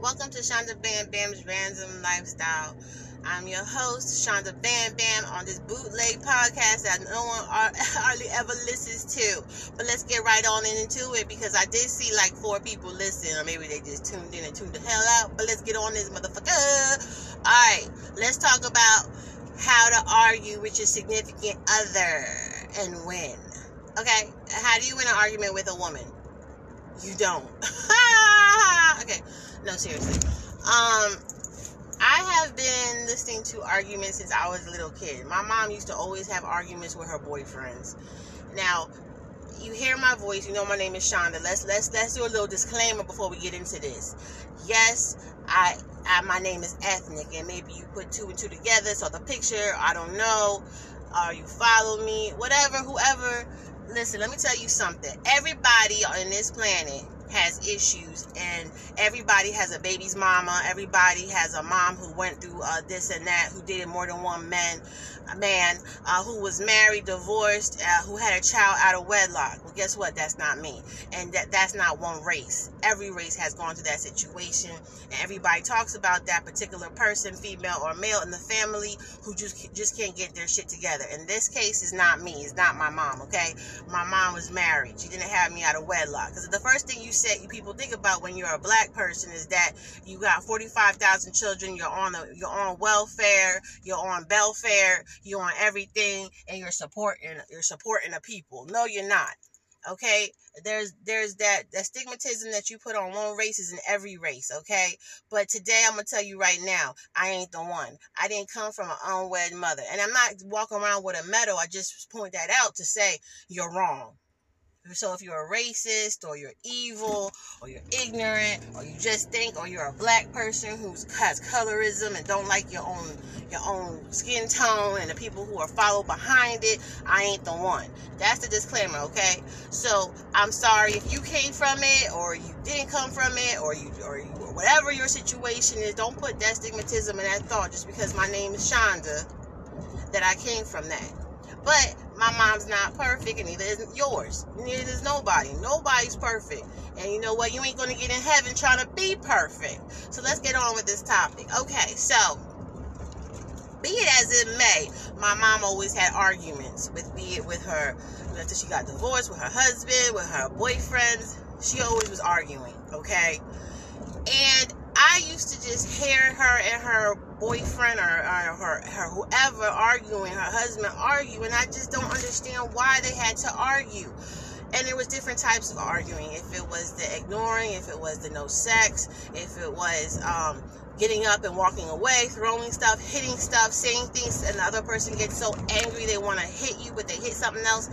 Welcome to Shanda Bam Bam's Random Lifestyle. I'm your host, Shanda Bam Bam, on this bootleg podcast that no one hardly ever listens to. But let's get right on into it because I did see like four people listen, or maybe they just tuned in and tuned the hell out. But let's get on this motherfucker. All right, let's talk about how to argue with your significant other and when. Okay, how do you win an argument with a woman? You don't. okay, no, seriously. Um, I have been listening to arguments since I was a little kid. My mom used to always have arguments with her boyfriends. Now, you hear my voice, you know my name is Shanda. Let's let's let's do a little disclaimer before we get into this. Yes, I, I my name is ethnic, and maybe you put two and two together, saw the picture. I don't know, or you follow me, whatever, whoever. Listen, let me tell you something. Everybody on this planet has issues and everybody has a baby's mama everybody has a mom who went through uh, this and that who dated more than one man a man uh, who was married divorced uh, who had a child out of wedlock. Well guess what? That's not me. And that that's not one race. Every race has gone through that situation. And everybody talks about that particular person female or male in the family who just just can't get their shit together. In this case is not me. It's not my mom okay? My mom was married. She didn't have me out of wedlock. Because the first thing you said you people think about when you're a black person is that you got 45,000 children, you're on the, you're on welfare, you're on welfare, you're on everything, and you're supporting you're supporting the people. No, you're not. Okay, there's there's that that stigmatism that you put on one race is in every race. Okay, but today I'm gonna tell you right now, I ain't the one. I didn't come from an unwed mother, and I'm not walking around with a medal. I just point that out to say you're wrong. So if you're a racist or you're evil or you're ignorant or you just think or you're a black person who has colorism and don't like your own your own skin tone and the people who are followed behind it, I ain't the one. That's the disclaimer, okay? So I'm sorry if you came from it or you didn't come from it or you or, you, whatever your situation is. Don't put that stigmatism and that thought just because my name is Shanda that I came from that. But my mom's not perfect, and neither is yours. Neither is nobody. Nobody's perfect. And you know what? You ain't going to get in heaven trying to be perfect. So let's get on with this topic. Okay, so be it as it may, my mom always had arguments with be it with her after she got divorced, with her husband, with her boyfriends. She always was arguing, okay? And I used to just hear her and her boyfriend or, or her, her whoever arguing, her husband arguing. I just don't understand why they had to argue. And there was different types of arguing. If it was the ignoring, if it was the no sex, if it was um, getting up and walking away, throwing stuff, hitting stuff, saying things, and the other person gets so angry they want to hit you, but they hit something else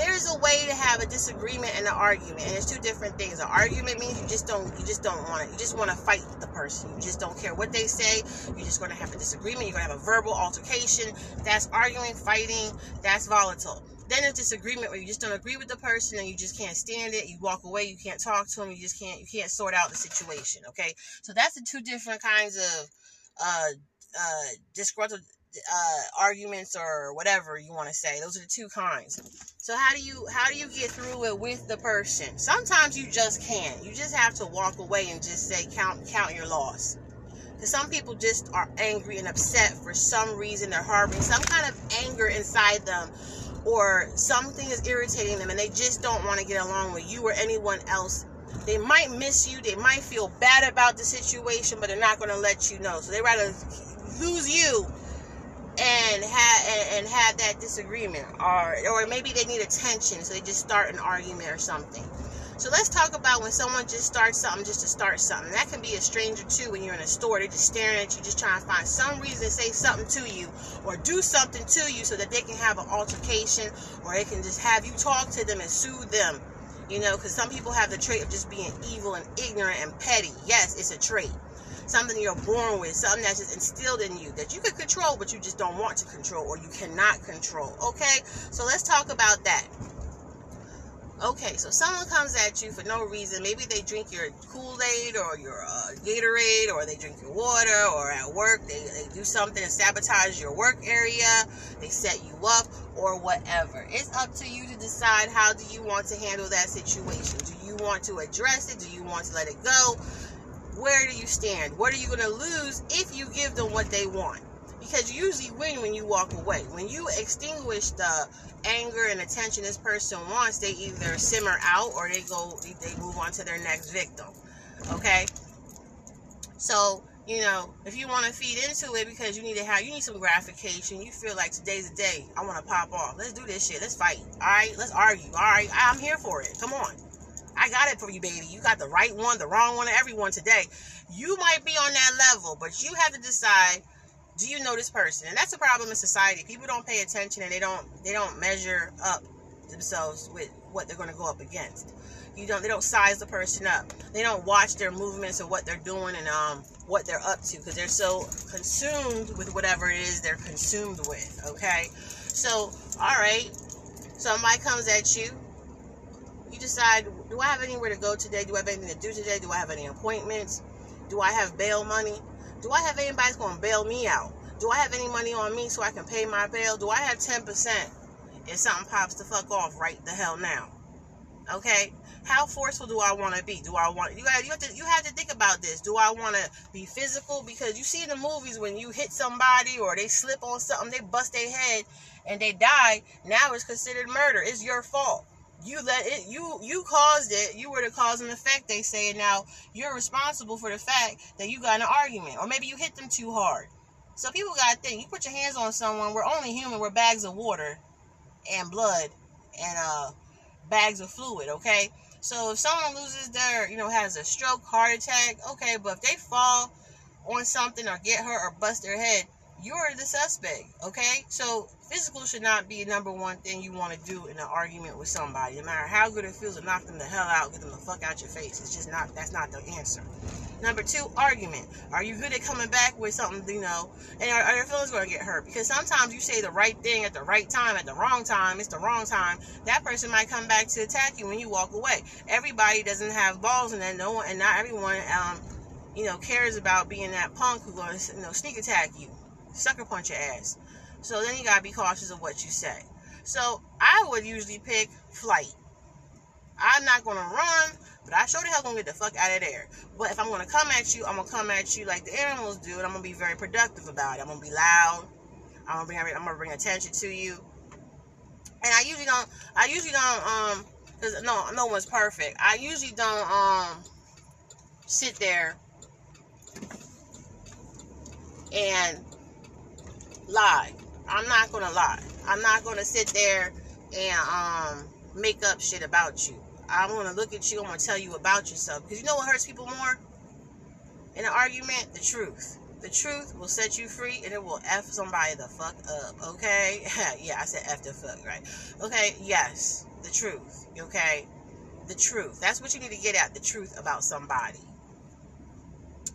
there's a way to have a disagreement and an argument and there's two different things. An argument means you just don't you just don't want it you just want to fight the person. You just don't care what they say. You're just going to have a disagreement. You're going to have a verbal altercation. That's arguing fighting. That's volatile. Then a disagreement where you just don't agree with the person and you just can't stand it. You walk away. You can't talk to them you just can't you can't sort out the situation okay? So that's the two different kinds of uh uh disgruntled uh, arguments or whatever you want to say. Those are the two kinds. So how do you how do you get through it with the person? Sometimes you just can't. You just have to walk away and just say count count your loss. Because some people just are angry and upset for some reason. They're harboring some kind of anger inside them, or something is irritating them, and they just don't want to get along with you or anyone else they might miss you. They might feel bad about the situation, but they're not going to let you know. So they rather lose you and have and have that disagreement or or maybe they need attention so they just start an argument or something. So let's talk about when someone just starts something just to start something. That can be a stranger too when you're in a store. They're just staring at you just trying to find some reason to say something to you or do something to you so that they can have an altercation or they can just have you talk to them and soothe them. You know because some people have the trait of just being evil and ignorant and petty. Yes it's a trait something you're born with, something that's just instilled in you that you can control, but you just don't want to control or you cannot control. Okay, so let's talk about that. Okay, so someone comes at you for no reason. Maybe they drink your Kool Aid or your uh, Gatorade, or they drink your water, or at work they, they do something to sabotage your work area. They set you up, or whatever. It's up to you to decide how do you want to handle that situation. Do you want to address it? Do you want to let it go? Where do you stand? What are you going to lose if you give them what they want? Because you usually win when you walk away. When you extinguish the anger and attention this person wants, they either simmer out or they go, they move on to their next victim. Okay? So, you know, if you want to feed into it because you need to have, you need some gratification, you feel like today's the day, I want to pop off. Let's do this shit. Let's fight. All right? Let's argue. All right? I'm here for it. Come on. I got it for you, baby. You got the right one, the wrong one, everyone today. You might be on that level, but you have to decide do you know this person? And that's a problem in society. People don't pay attention and they don't they don't measure up themselves with what they're going to go up against. You don't they don't size the person up. They don't watch their movements and what they're doing and um what they're up to because they're so consumed with whatever it is they're consumed with, okay? So, all right. Somebody comes at you you decide, do I have anywhere to go today? Do I have anything to do today? Do I have any appointments? Do I have bail money? Do I have anybody that's going to bail me out? Do I have any money on me so I can pay my bail? Do I have 10% if something pops the fuck off right the hell now? Okay? How forceful do I want to be? Do I want you got you have to you have to think about this. Do I want to be physical because you see in the movies when you hit somebody or they slip on something, they bust their head and they die, now it's considered murder. It's your fault you let it you you caused it. You were the cause and effect they say. And now you're responsible for the fact that you got an argument or maybe you hit them too hard. So people gotta think you put your hands on someone we're only human we're bags of water and blood and uh bags of fluid okay? So if someone loses their you know has a stroke heart attack okay but if they fall on something or get hurt or bust their head you're the suspect okay so physical should not be the number one thing you want to do in an argument with somebody. No matter how good it feels to knock them the hell out, get them the fuck out your face. It's just not, that's not the answer. Number two, argument. Are you good at coming back with something, you know, and are, are your feelings going to get hurt? Because sometimes you say the right thing at the right time, at the wrong time, it's the wrong time. That person might come back to attack you when you walk away. Everybody doesn't have balls and then no one, and not everyone, um, you know, cares about being that punk who's going to, you know, sneak attack you, sucker punch your ass. So then you gotta be cautious of what you say. So I would usually pick flight. I'm not gonna run, but I sure the hell gonna get the fuck out of there. But if I'm gonna come at you, I'm gonna come at you like the animals do, and I'm gonna be very productive about it. I'm gonna be loud. I'm gonna bring I'm gonna bring attention to you. And I usually don't I usually don't um because no no one's perfect. I usually don't um sit there and lie. I'm not gonna lie. I'm not gonna sit there and um make up shit about you. I'm gonna look at you. I'm gonna tell you about yourself because you know what hurts people more in an argument? The truth. The truth will set you free and it will f somebody the fuck up. Okay? yeah, I said f the fuck right. Okay? Yes, the truth. Okay? The truth. That's what you need to get at. The truth about somebody.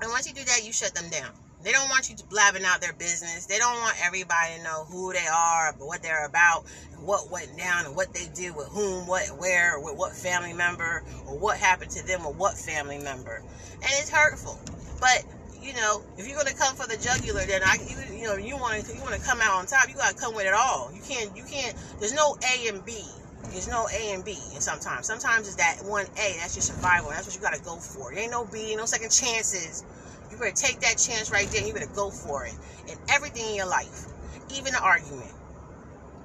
And once you do that, you shut them down. They don't want you blabbing out their business. They don't want everybody to know who they are, what they're about, what went down, and what they did with whom, what, where, with what family member, or what happened to them with what family member. And it's hurtful. But you know, if you're gonna come for the jugular, then I, you, you know, you want to, you want to come out on top. You gotta come with it all. You can't, you can't. There's no A and B. There's no A and B. And sometimes, sometimes it's that one A. That's your survival. That's what you gotta go for. There ain't no B, no second chances. You better take that chance right there. you better go for it in everything in your life, even an argument.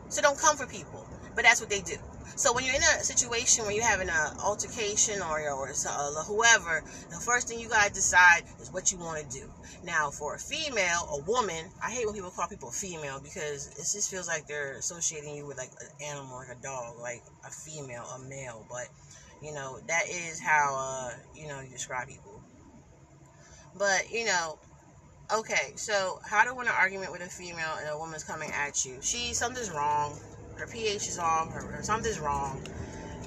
So don't come for people, but that's what they do. So when you're in a situation where you're having an altercation or, or uh, whoever, the first thing you gotta decide is what you want to do. Now, for a female, a woman, I hate when people call people female because it just feels like they're associating you with like an animal, like a dog, like a female, a male. But you know that is how uh, you know you describe people. But, you know, okay, so how to win an argument with a female and a woman's coming at you. She, something's wrong. Her pH is off. Her, her something's wrong.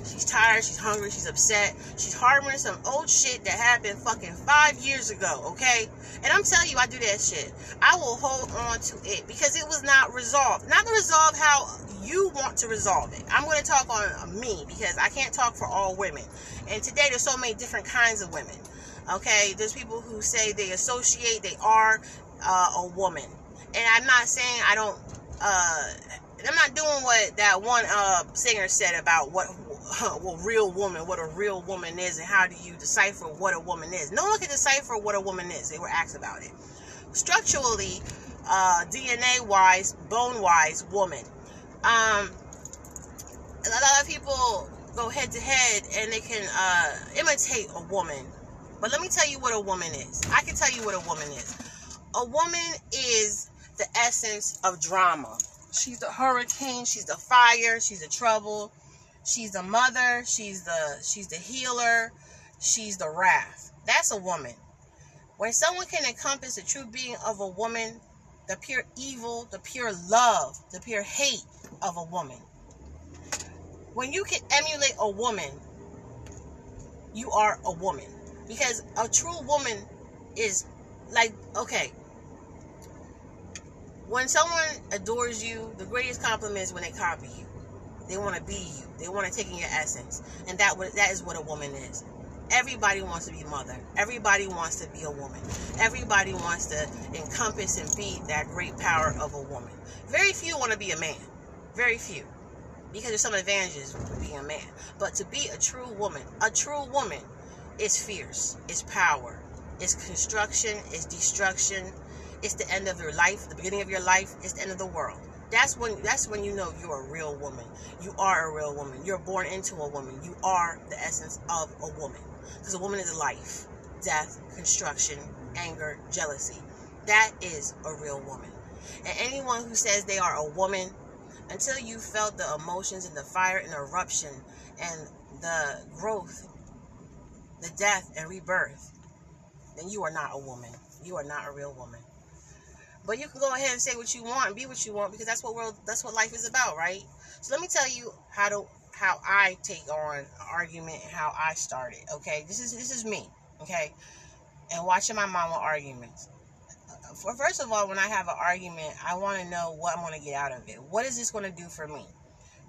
She's tired. She's hungry. She's upset. She's harboring some old shit that happened fucking five years ago, okay? And I'm telling you, I do that shit. I will hold on to it because it was not resolved. Not resolved how you want to resolve it. I'm going to talk on me because I can't talk for all women. And today, there's so many different kinds of women. Okay, there's people who say they associate, they are uh, a woman. And I'm not saying I don't, uh, I'm not doing what that one uh, singer said about what well, real woman, what a real woman is, and how do you decipher what a woman is? No one can decipher what a woman is. They were asked about it. Structurally, uh, DNA wise, bone wise, woman. Um, a lot of people go head to head and they can uh, imitate a woman. But let me tell you what a woman is. I can tell you what a woman is. A woman is the essence of drama. She's the hurricane, she's the fire, she's the trouble, she's the mother, she's the she's the healer, she's the wrath. That's a woman. When someone can encompass the true being of a woman, the pure evil, the pure love, the pure hate of a woman. When you can emulate a woman, you are a woman. Because a true woman is like, okay, when someone adores you, the greatest compliment is when they copy you. They want to be you. They want to take in your essence, and that that is what a woman is. Everybody wants to be mother. Everybody wants to be a woman. Everybody wants to encompass and be that great power of a woman. Very few want to be a man. Very few. Because there's some advantages with being a man. But to be a true woman, a true woman is fierce, it's power, it's construction, it's destruction, it's the end of your life, the beginning of your life, it's the end of the world. That's when that's when you know you're a real woman. You are a real woman. You're born into a woman. You are the essence of a woman. Because a woman is life, death, construction, anger, jealousy. That is a real woman. And anyone who says they are a woman, until you felt the emotions and the fire and eruption and the growth, the death and rebirth, then you are not a woman. You are not a real woman. But you can go ahead and say what you want and be what you want because that's what world that's what life is about, right? So let me tell you how to how I take on an argument and how I started. Okay, this is this is me. Okay, and watching my mama arguments. For first of all, when I have an argument, I want to know what I'm going to get out of it. What is this going to do for me?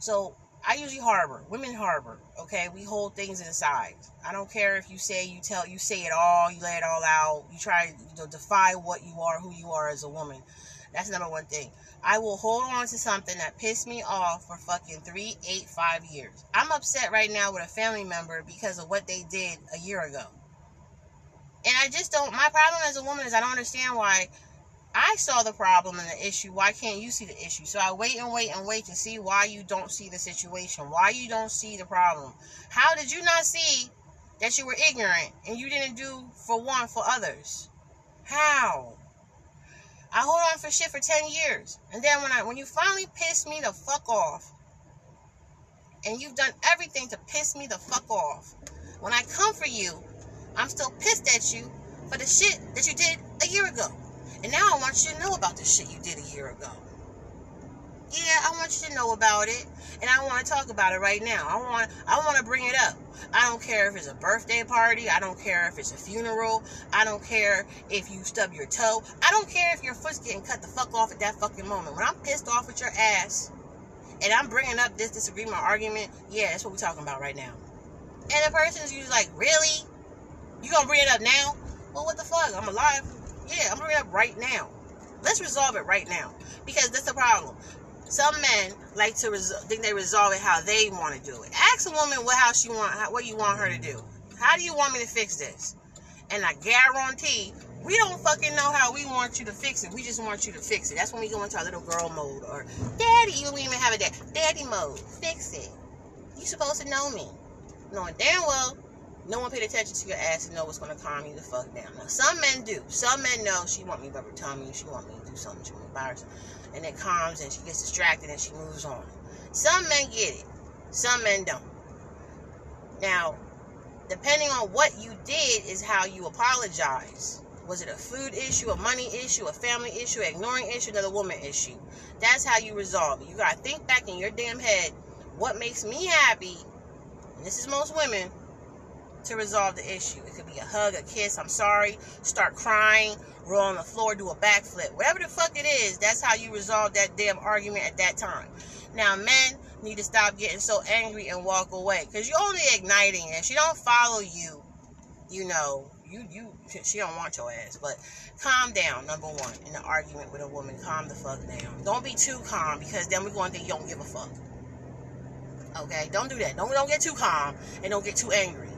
So I usually harbor. Women harbor. Okay, we hold things inside. I don't care if you say you tell you say it all, you lay it all out. You try to you know, defy what you are, who you are as a woman. That's number one thing. I will hold on to something that pissed me off for fucking three, eight, five years. I'm upset right now with a family member because of what they did a year ago. And I just don't, my problem as a woman is I don't understand why I saw the problem and the issue. Why can't you see the issue? So I wait and wait and wait to see why you don't see the situation, why you don't see the problem. How did you not see that you were ignorant and you didn't do for one for others? How? I hold on for shit for 10 years. And then when I when you finally piss me the fuck off, and you've done everything to piss me the fuck off, when I come for you, I'm still pissed at you for the shit that you did a year ago. And now I want you to know about the shit you did a year ago. Yeah, I want you to know about it, and I want to talk about it right now. I want I want to bring it up. I don't care if it's a birthday party. I don't care if it's a funeral. I don't care if you stub your toe. I don't care if your foot's getting cut the fuck off at that fucking moment. When I'm pissed off at your ass, and I'm bringing up this disagreement argument, yeah, that's what we're talking about right now. And the person's usually like, really? You gonna bring it up now? Well, what the fuck? I'm alive. Yeah, I'm it up right now. Let's resolve it right now because that's the problem. Some men like to think they resolve it how they want to do it. Ask a woman what how she want how, what you want her to do. How do you want me to fix this? And I guarantee we don't fucking know how we want you to fix it. We just want you to fix it. That's when we go into our little girl mode or daddy. You don't even have a dad. Daddy mode. Fix it. You supposed to know me, knowing damn well no one paid attention to your ass and know what's gonna calm you the fuck down. Now some men do. Some men know she want me rubber tummy, she want me to do something, she want me embarrass and it calms and she gets distracted and she moves on. Some men get it. Some men don't. Now, depending on what you did is how you apologize. Was it a food issue, a money issue, a family issue, ignoring issue, another woman issue? That's how you resolve it. You gotta think back in your damn head what makes me happy, and this is most women, to resolve the issue. It could be a hug, a kiss, I'm sorry, start crying, roll on the floor, do a backflip. Whatever the fuck it is, that's how you resolve that damn argument at that time. Now, men need to stop getting so angry and walk away because you're only igniting it. She don't follow you, you know, you you she don't want your ass. But calm down, number one, in an argument with a woman. Calm the fuck down. Don't be too calm because then we're going to think you don't give a fuck. Okay, don't do that. Don't don't get too calm and don't get too angry.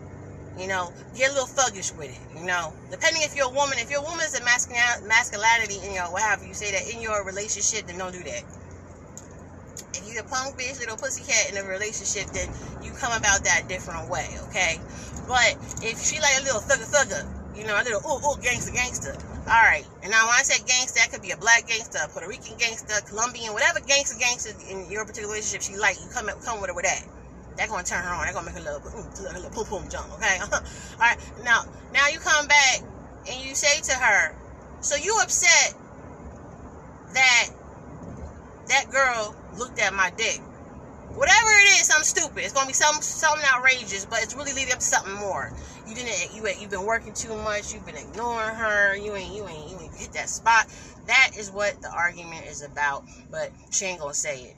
You know, get a little thuggish with it. You know, depending if you're a woman, if your woman is a masculinity, masculinity, you know, what have you say that in your relationship, then don't do that. If you're a punk bitch, little pussycat in a relationship, then you come about that different way, okay? But if she like a little thugger thugger, you know, a little ooh ooh gangster gangster. All right. And now when I say gangster, that could be a black gangster, a Puerto Rican gangster, Colombian, whatever gangster gangster in your particular relationship she like, you come come with her with that. That's gonna turn her on. That's gonna make her little, mm, little, jump. Okay. All right. Now, now you come back and you say to her, so you upset that that girl looked at my dick. Whatever it is, something stupid. It's gonna be some something outrageous, but it's really leading up to something more. You didn't. You you've been working too much. You've been ignoring her. You ain't. You ain't. You ain't hit that spot. That is what the argument is about. But she ain't gonna say it.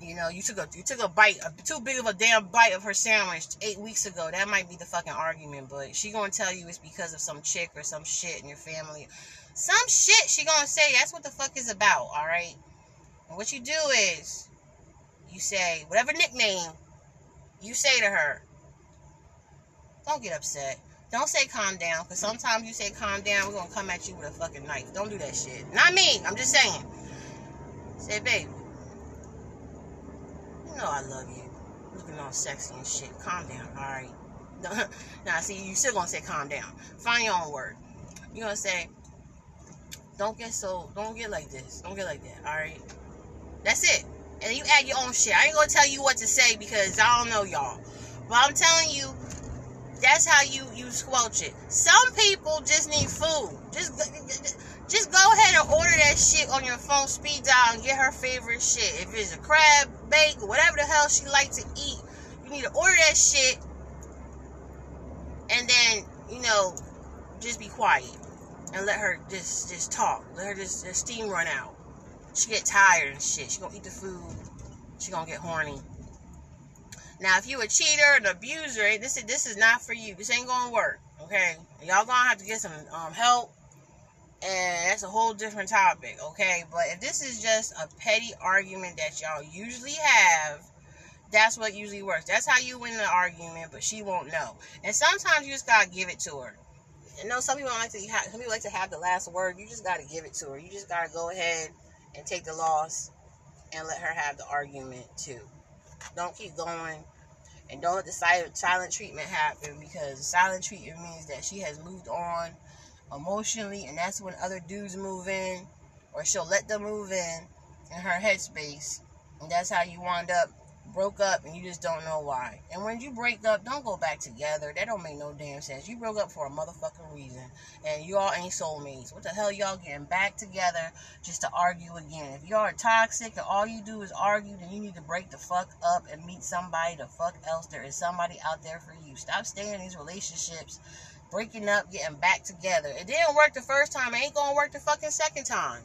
You know, you took a you took a bite, a, too big of a damn bite of her sandwich eight weeks ago. That might be the fucking argument, but she gonna tell you it's because of some chick or some shit in your family. Some shit she gonna say. That's what the fuck is about. All right. And what you do is, you say whatever nickname you say to her. Don't get upset. Don't say calm down, because sometimes you say calm down, we're gonna come at you with a fucking knife. Don't do that shit. Not me. I'm just saying. Say, baby know I love you. Looking all sexy and shit. Calm down, alright? now, see, you still gonna say calm down. Find your own word. You're gonna say, don't get so, don't get like this. Don't get like that, alright? That's it. And you add your own shit. I ain't gonna tell you what to say because I don't know y'all. But I'm telling you, that's how you you squelch it. Some people just need food. Just just go ahead and order that shit on your phone, speed dial, and get her favorite shit. If it's a crab bake, whatever the hell she like to eat, you need to order that shit, and then you know, just be quiet and let her just just talk. Let her just, just steam run out. She get tired and shit. She gonna eat the food. She gonna get horny. Now, if you a cheater, an abuser, this is this is not for you. This ain't gonna work. Okay, y'all gonna have to get some um, help, and that's a whole different topic. Okay, but if this is just a petty argument that y'all usually have, that's what usually works. That's how you win the argument, but she won't know. And sometimes you just gotta give it to her. You know, some people like to have, some people like to have the last word. You just gotta give it to her. You just gotta go ahead and take the loss and let her have the argument too. Don't keep going. And don't let the silent, silent treatment happen because silent treatment means that she has moved on emotionally, and that's when other dudes move in, or she'll let them move in in her headspace. And that's how you wind up broke up and you just don't know why. And when you break up, don't go back together. That don't make no damn sense. You broke up for a motherfucking reason. And y'all ain't soulmates. What the hell y'all getting back together just to argue again? If y'all are toxic and all you do is argue, then you need to break the fuck up and meet somebody the fuck else. There is somebody out there for you. Stop staying in these relationships, breaking up, getting back together. It didn't work the first time. It ain't gonna work the fucking second time.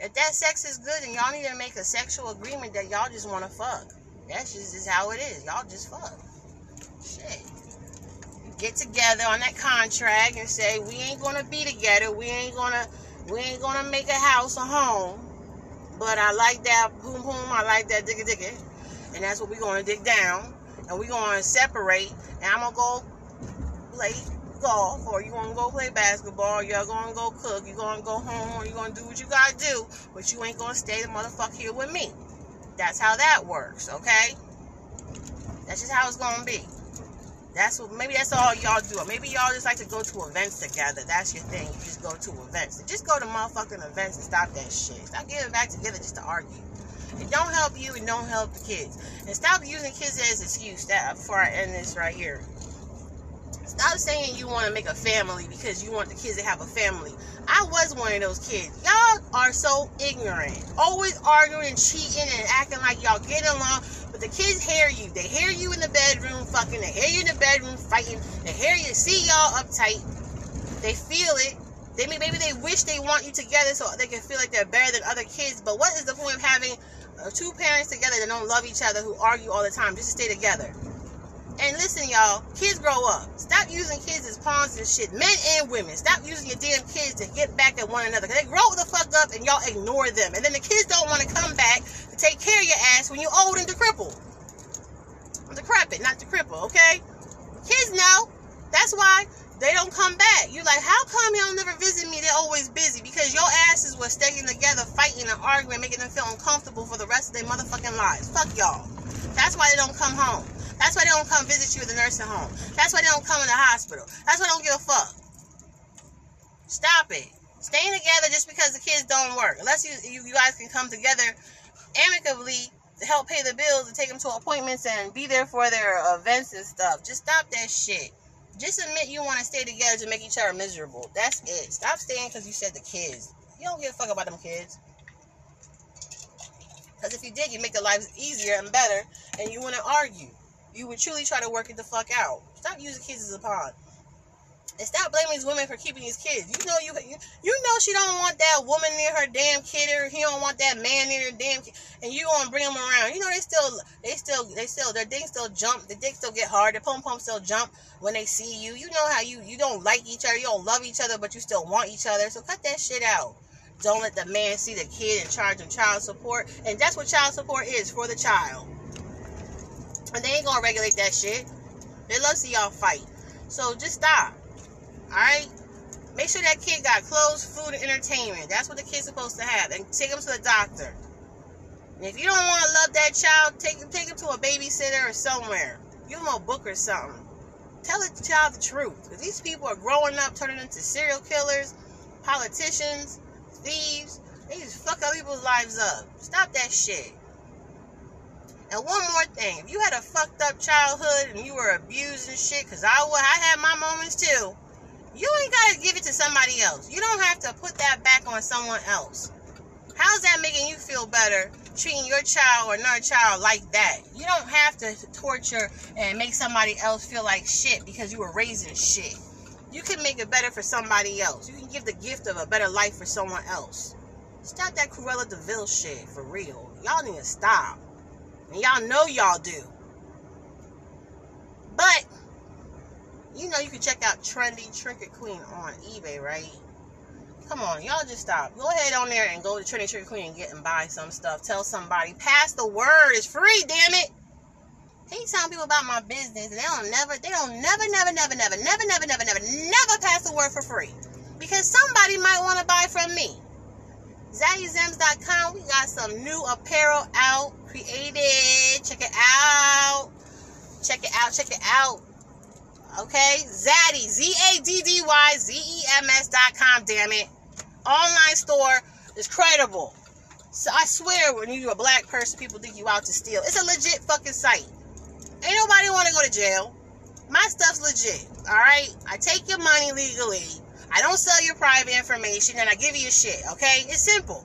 If that sex is good, then y'all need to make a sexual agreement that y'all just want to fuck. That's just, just how it is. Y'all just fuck. Shit. get together on that contract and say we ain't gonna be together. We ain't gonna we ain't gonna make a house a home. But I like that boom boom. I like that digga digga. And that's what we're gonna dig down. And we're gonna separate. And I'm gonna go play golf or you gonna go play basketball, you're gonna go cook, you're gonna go home, or you're gonna do what you gotta do, but you ain't gonna stay the motherfucker here with me. That's how that works, okay? That's just how it's gonna be. That's what maybe that's all y'all do. maybe y'all just like to go to events together. That's your thing. You just go to events. Just go to motherfucking events and stop that shit. Stop getting back together just to argue. It don't help you. It don't help the kids. And stop using kids as excuse. That before I end this right here. Stop saying you want to make a family because you want the kids to have a family. I was one of those kids. Y'all are so ignorant. Always arguing cheating and acting like y'all get along. But the kids hear you. They hear you in the bedroom fucking. They hear you in the bedroom fighting. They hear you, see y'all uptight. They feel it. They maybe they wish they want you together so they can feel like they're better than other kids. But what is the point of having uh, two parents together that don't love each other who argue all the time just to stay together? And listen, y'all, kids grow up. Stop using kids as pawns and shit. Men and women. Stop using your damn kids to get back at one another. They grow the fuck up and y'all ignore them. And then the kids don't want to come back to take care of your ass when you're old and decrepit. I'm decrepit, not cripple, okay? Kids know. That's why they don't come back. You're like, how come y'all never visit me? They're always busy. Because your asses were staying together, fighting and arguing, making them feel uncomfortable for the rest of their motherfucking lives. Fuck y'all. That's why they don't come home. That's why they don't come visit you at the nursing home. That's why they don't come in the hospital. That's why they don't give a fuck. Stop it. Staying together just because the kids don't work. Unless you, you, you guys can come together amicably to help pay the bills and take them to appointments and be there for their events and stuff. Just stop that shit. Just admit you want to stay together to make each other miserable. That's it. Stop staying because you said the kids. You don't give a fuck about them kids. Because if you did, you make their lives easier and better, and you wouldn't argue. You would truly try to work it the fuck out. Stop using kids as a pawn. And stop blaming these women for keeping these kids. You know you you, you know she don't want that woman near her damn kid, or he don't want that man near her damn kid, and you gonna bring them around. You know they still they still they still their dick still jump, the dick still get hard, the pom pom still jump when they see you. You know how you you don't like each other, you don't love each other, but you still want each other. So cut that shit out. Don't let the man see the kid in charge of child support, and that's what child support is for the child. And they ain't gonna regulate that shit. They love to see y'all fight. So just stop. Alright? Make sure that kid got clothes, food, and entertainment. That's what the kid's supposed to have. And take him to the doctor. And if you don't want to love that child, take him, take him to a babysitter or somewhere. Give him a book or something. Tell the child the truth. Because these people are growing up, turning into serial killers, politicians, thieves. They just fuck up people's lives up. Stop that shit. And one more thing, if you had a fucked up childhood and you were abused and shit, because I, I had my moments too you ain't got to give it to somebody else. You don't have to put that back on someone else. How's that making you feel better treating your child or another child like that? You don't have to torture and make somebody else feel like shit because you were raising shit. You can make it better for somebody else. You can give the gift of a better life for someone else. Stop that Cruella de Vil shit for real. Y'all need to stop. And y'all know y'all do. But you know you can check out Trendy Trinket Queen on eBay, right? Come on, y'all just stop. Go ahead on there and go to Trendy Trinket Queen and get and buy some stuff. Tell somebody. Pass the word. It's free, damn it. He telling people about my business and they don't never, they don't never, never, never, never, never, never, never, never, never pass the word for free. Because somebody might want to buy from me. ZaddyZems.com, we got some new apparel out, created. Check it out. Check it out, check it out. Okay? Zaddy, Z A D D Y Z E M S dot com, damn it. Online store is credible. So I swear, when you're a black person, people think you out to steal. It's a legit fucking site. Ain't nobody want to go to jail. My stuff's legit. All right? I take your money legally. I don't sell your private information, and I give you shit. Okay? It's simple.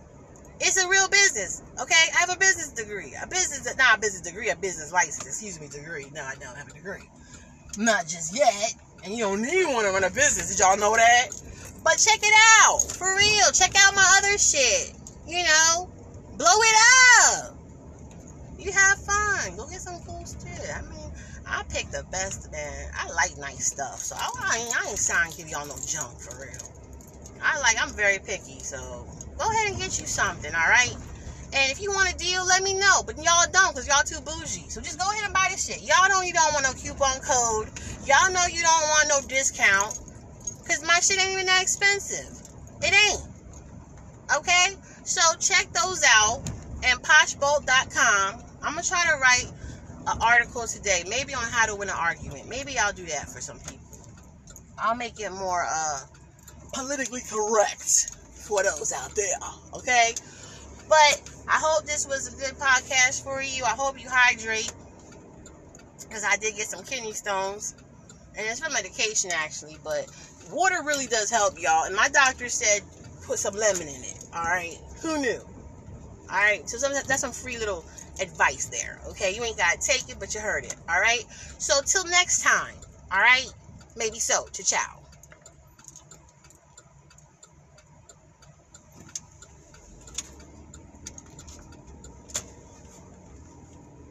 It's a real business. Okay? I have a business degree. A business, not a business degree, a business license. Excuse me, degree. No, I don't have a degree. Not just yet. And you don't need one to run a business. Did y'all know that? But check it out. For real. Check out my other shit. You know, blow it up. You have fun. Go get some cool shit. I mean, I pick the best, man. I like nice stuff. So I, I ain't, trying to give y'all no junk for real. I like, I'm very picky. So go ahead and get you something, all right? And if you want a deal, let me know. But y'all don't because y'all too bougie. So just go ahead and buy this shit. Y'all know you don't want no coupon code. Y'all know you don't want no discount. Because my shit ain't even that expensive. It ain't. Okay? So check those out and poshbolt.com. I'm to try to write an article today. Maybe on how to win an argument. Maybe I'll do that for some people. I'll make it more uh, politically correct for those out there. Okay? But I hope this was a good podcast for you. I hope you hydrate. Because I did get some kidney stones. And it's from medication actually. But water really does help y'all. And my doctor said put some lemon in it. Alright? Who knew? Alright? So some, that's some free little advice there. Okay? You ain't gotta take it, but you heard it. Alright? So till next time. Alright? Maybe so. Ciao ciao.